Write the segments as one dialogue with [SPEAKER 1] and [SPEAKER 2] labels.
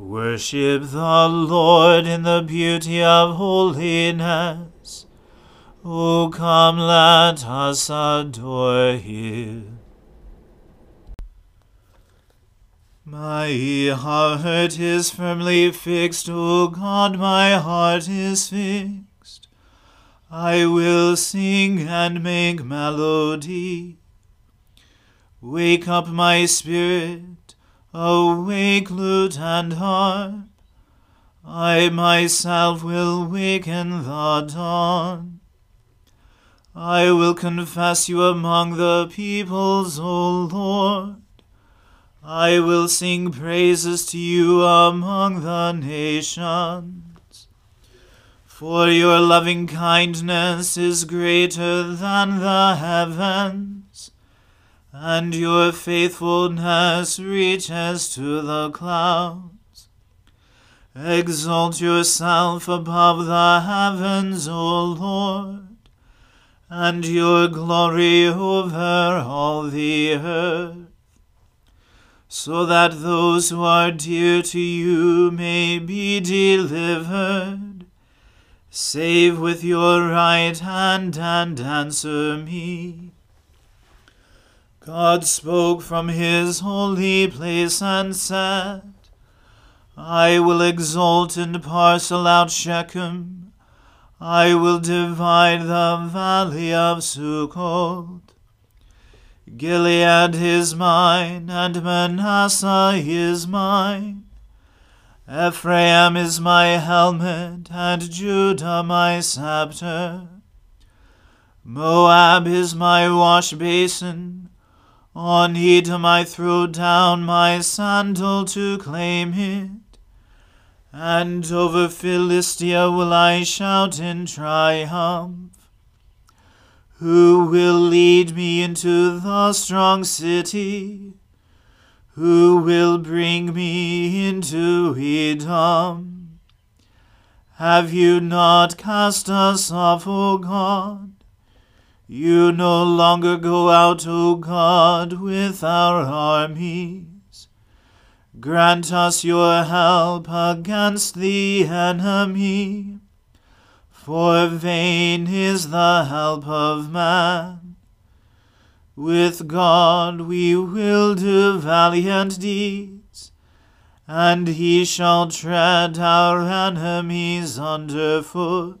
[SPEAKER 1] Worship the Lord in the beauty of holiness. O come, let us adore him. My heart is firmly fixed, O God, my heart is fixed. I will sing and make melody. Wake up my spirit, awake lute and harp. I myself will waken the dawn. I will confess you among the peoples, O Lord. I will sing praises to you among the nations. For your loving kindness is greater than the heavens, and your faithfulness reaches to the clouds. Exalt yourself above the heavens, O Lord, and your glory over all the earth so that those who are dear to you may be delivered. Save with your right hand and answer me. God spoke from his holy place and said, I will exalt and parcel out Shechem. I will divide the valley of Sukkot. Gilead is mine, and Manasseh is mine. Ephraim is my helmet, and Judah my scepter. Moab is my wash basin. On Edom I throw down my sandal to claim it. And over Philistia will I shout in triumph. Who will lead me into the strong city? Who will bring me into Edom? Have you not cast us off, O God? You no longer go out, O God, with our armies. Grant us your help against the enemy, for vain is the help of man. With God we will do valiant deeds, and he shall tread our enemies under foot.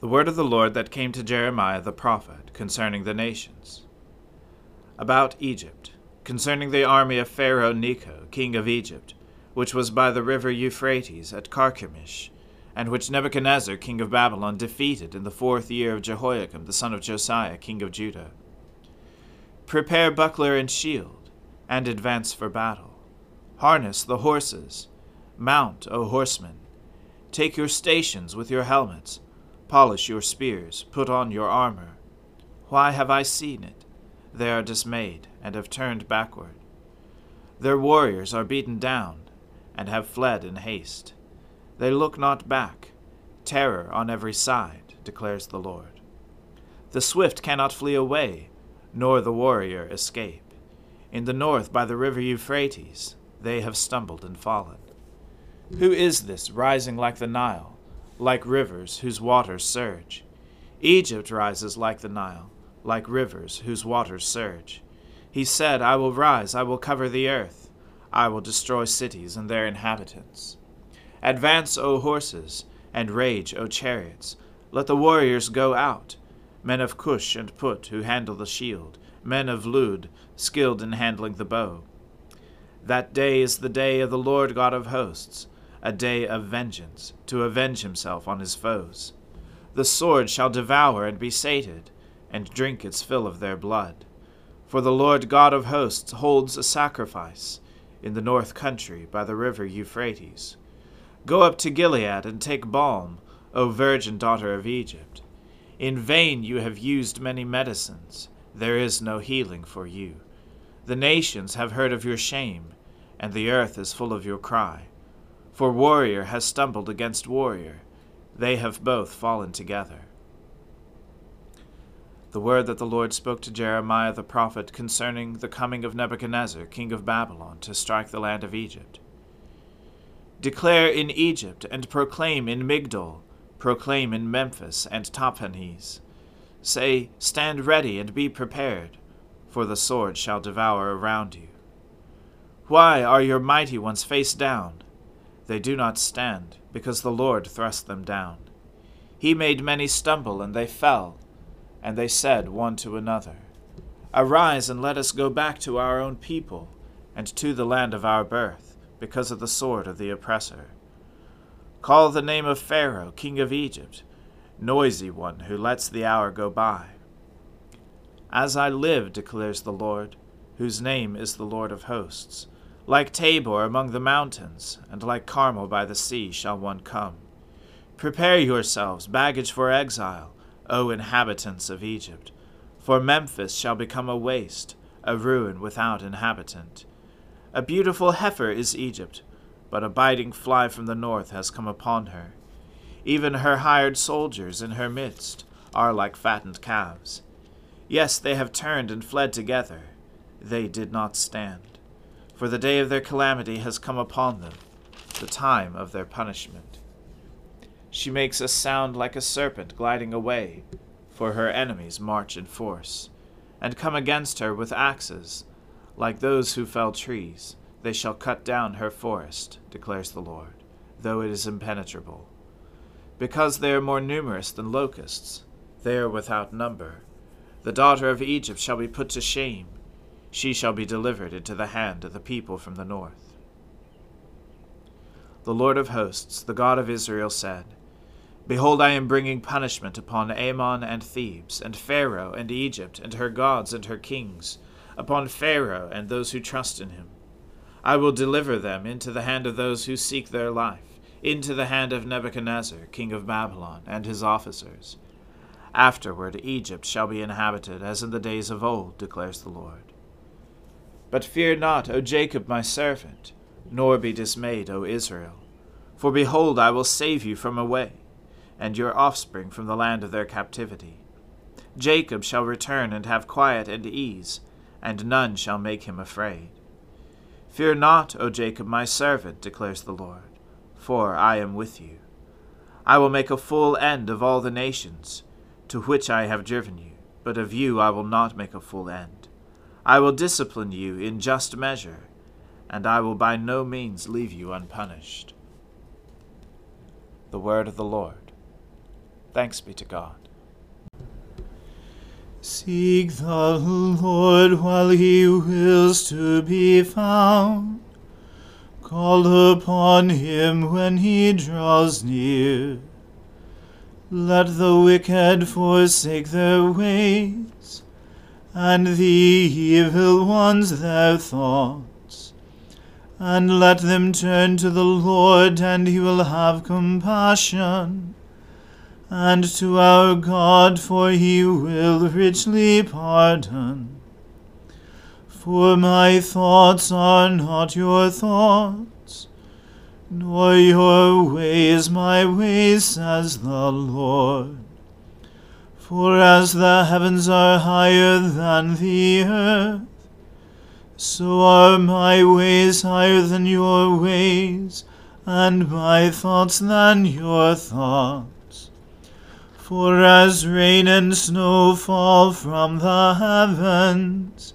[SPEAKER 2] The word of the Lord that came to Jeremiah the prophet concerning the nations. About Egypt, concerning the army of Pharaoh Necho, king of Egypt, which was by the river Euphrates at Carchemish, and which Nebuchadnezzar king of Babylon defeated in the fourth year of Jehoiakim the son of Josiah king of Judah. Prepare buckler and shield, and advance for battle. Harness the horses. Mount, O horsemen. Take your stations with your helmets Polish your spears, put on your armor. Why have I seen it? They are dismayed, and have turned backward. Their warriors are beaten down, and have fled in haste. They look not back. Terror on every side, declares the Lord. The swift cannot flee away, nor the warrior escape. In the north by the river Euphrates, they have stumbled and fallen. Who is this rising like the Nile? Like rivers whose waters surge. Egypt rises like the Nile, like rivers whose waters surge. He said, I will rise, I will cover the earth, I will destroy cities and their inhabitants. Advance, O horses, and rage, O chariots. Let the warriors go out, men of Cush and Put, who handle the shield, men of Lud, skilled in handling the bow. That day is the day of the Lord God of hosts a day of vengeance, to avenge himself on his foes. The sword shall devour and be sated, and drink its fill of their blood. For the Lord God of hosts holds a sacrifice in the north country by the river Euphrates. Go up to Gilead and take balm, O virgin daughter of Egypt. In vain you have used many medicines, there is no healing for you. The nations have heard of your shame, and the earth is full of your cry. For warrior has stumbled against warrior, they have both fallen together. The word that the Lord spoke to Jeremiah the prophet concerning the coming of Nebuchadnezzar, king of Babylon, to strike the land of Egypt. Declare in Egypt, and proclaim in Migdol, proclaim in Memphis and Tahpanhes. Say, Stand ready and be prepared, for the sword shall devour around you. Why are your mighty ones face down? They do not stand, because the Lord thrust them down. He made many stumble, and they fell, and they said one to another, Arise and let us go back to our own people, and to the land of our birth, because of the sword of the oppressor. Call the name of Pharaoh, king of Egypt, noisy one who lets the hour go by. As I live, declares the Lord, whose name is the Lord of hosts, like Tabor among the mountains, and like Carmel by the sea shall one come. Prepare yourselves, baggage for exile, O inhabitants of Egypt, for Memphis shall become a waste, a ruin without inhabitant. A beautiful heifer is Egypt, but a biting fly from the north has come upon her. Even her hired soldiers in her midst are like fattened calves. Yes, they have turned and fled together. They did not stand for the day of their calamity has come upon them, the time of their punishment. She makes a sound like a serpent gliding away, for her enemies march in force, and come against her with axes, like those who fell trees. They shall cut down her forest, declares the Lord, though it is impenetrable. Because they are more numerous than locusts, they are without number. The daughter of Egypt shall be put to shame she shall be delivered into the hand of the people from the north. the Lord of hosts, the God of Israel, said, Behold, I am bringing punishment upon Amon and Thebes, and Pharaoh and Egypt, and her gods and her kings, upon Pharaoh and those who trust in him. I will deliver them into the hand of those who seek their life, into the hand of Nebuchadnezzar, king of Babylon, and his officers. Afterward Egypt shall be inhabited as in the days of old, declares the Lord. But fear not, O Jacob my servant, nor be dismayed, O Israel. For behold, I will save you from away, and your offspring from the land of their captivity. Jacob shall return and have quiet and ease, and none shall make him afraid. Fear not, O Jacob my servant, declares the Lord, for I am with you. I will make a full end of all the nations to which I have driven you, but of you I will not make a full end. I will discipline you in just measure, and I will by no means leave you unpunished. The word of the Lord. Thanks be to God.
[SPEAKER 1] Seek the Lord while he wills to be found. Call upon him when he draws near. Let the wicked forsake their ways, and the evil ones their thoughts. And let them turn to the Lord, and he will have compassion and to our God, for he will richly pardon. For my thoughts are not your thoughts, nor your ways my ways, says the Lord. For as the heavens are higher than the earth, so are my ways higher than your ways, and my thoughts than your thoughts. For as rain and snow fall from the heavens,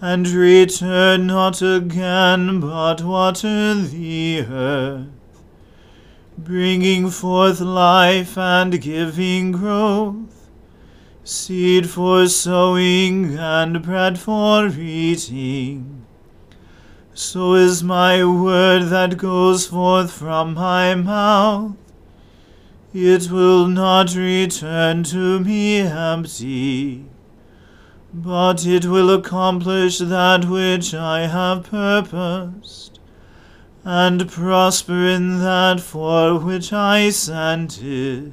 [SPEAKER 1] and return not again, but water the earth, bringing forth life and giving growth, seed for sowing and bread for eating. So is my word that goes forth from my mouth. It will not return to me empty, but it will accomplish that which I have purposed, and prosper in that for which I sent it.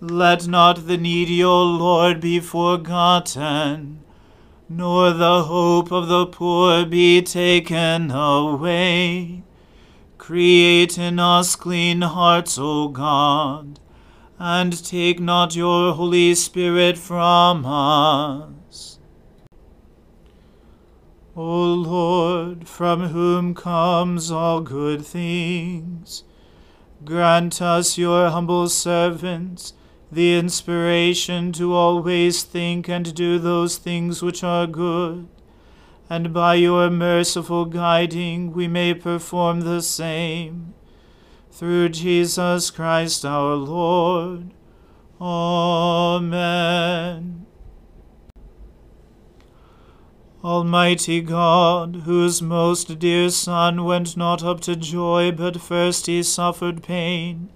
[SPEAKER 1] Let not the needy, O Lord, be forgotten, nor the hope of the poor be taken away. Create in us clean hearts, O God, and take not your Holy Spirit from us. O Lord, from whom comes all good things, grant us, your humble servants, the inspiration to always think and do those things which are good, and by your merciful guiding we may perform the same. Through Jesus Christ our Lord. Amen. Almighty God, whose most dear Son went not up to joy, but first he suffered pain,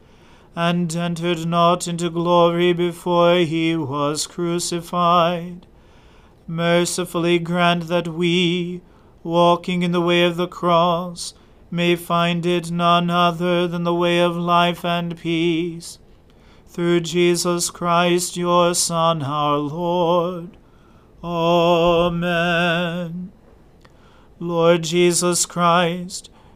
[SPEAKER 1] and entered not into glory before he was crucified. Mercifully grant that we, walking in the way of the cross, may find it none other than the way of life and peace. Through Jesus Christ, your Son, our Lord. Amen. Lord Jesus Christ,